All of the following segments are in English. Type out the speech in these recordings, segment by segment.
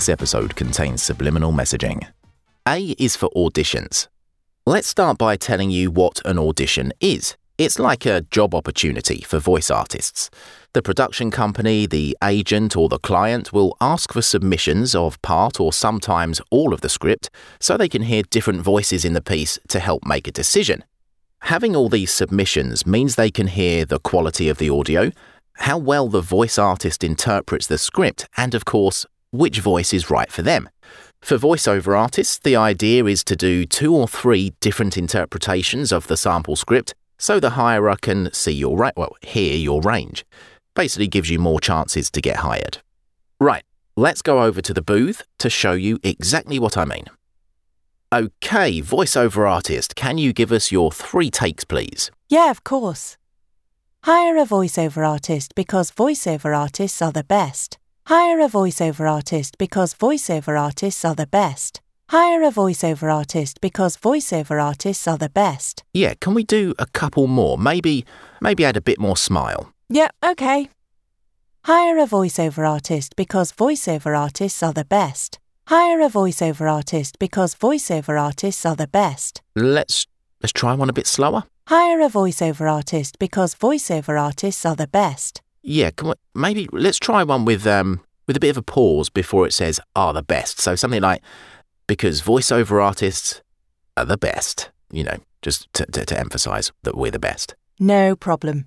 This episode contains subliminal messaging. A is for auditions. Let's start by telling you what an audition is. It's like a job opportunity for voice artists. The production company, the agent, or the client will ask for submissions of part or sometimes all of the script so they can hear different voices in the piece to help make a decision. Having all these submissions means they can hear the quality of the audio, how well the voice artist interprets the script, and of course, which voice is right for them. For voiceover artists, the idea is to do two or three different interpretations of the sample script so the hirer can see your well, hear your range. Basically gives you more chances to get hired. Right, let's go over to the booth to show you exactly what I mean. Okay, voiceover artist, can you give us your three takes, please? Yeah, of course. Hire a voiceover artist because voiceover artists are the best. Hire a voiceover artist because voiceover artists are the best. Hire a voiceover artist because voiceover artists are the best. Yeah, can we do a couple more? Maybe maybe add a bit more smile. Yeah, okay. Hire a voiceover artist because voiceover artists are the best. Hire a voiceover artist because voiceover artists are the best. Let's let's try one a bit slower. Hire a voiceover artist because voiceover artists are the best. Yeah, can we, maybe let's try one with um with a bit of a pause before it says are the best. So something like because voiceover artists are the best. You know, just to, to, to emphasize that we're the best. No problem.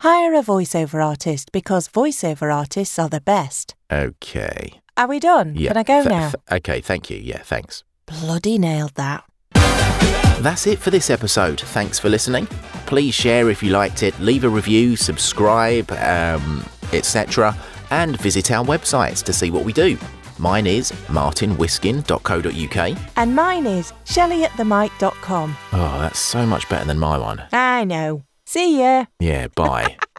Hire a voiceover artist because voiceover artists are the best. Okay. Are we done? Yeah. Can I go th- now? th- okay, thank you. Yeah, thanks. Bloody nailed that. That's it for this episode. Thanks for listening. Please share if you liked it, leave a review, subscribe, um, etc., and visit our websites to see what we do. Mine is martinwhiskin.co.uk. And mine is shelley@themic.com. Oh, that's so much better than my one. I know. See ya. Yeah, bye.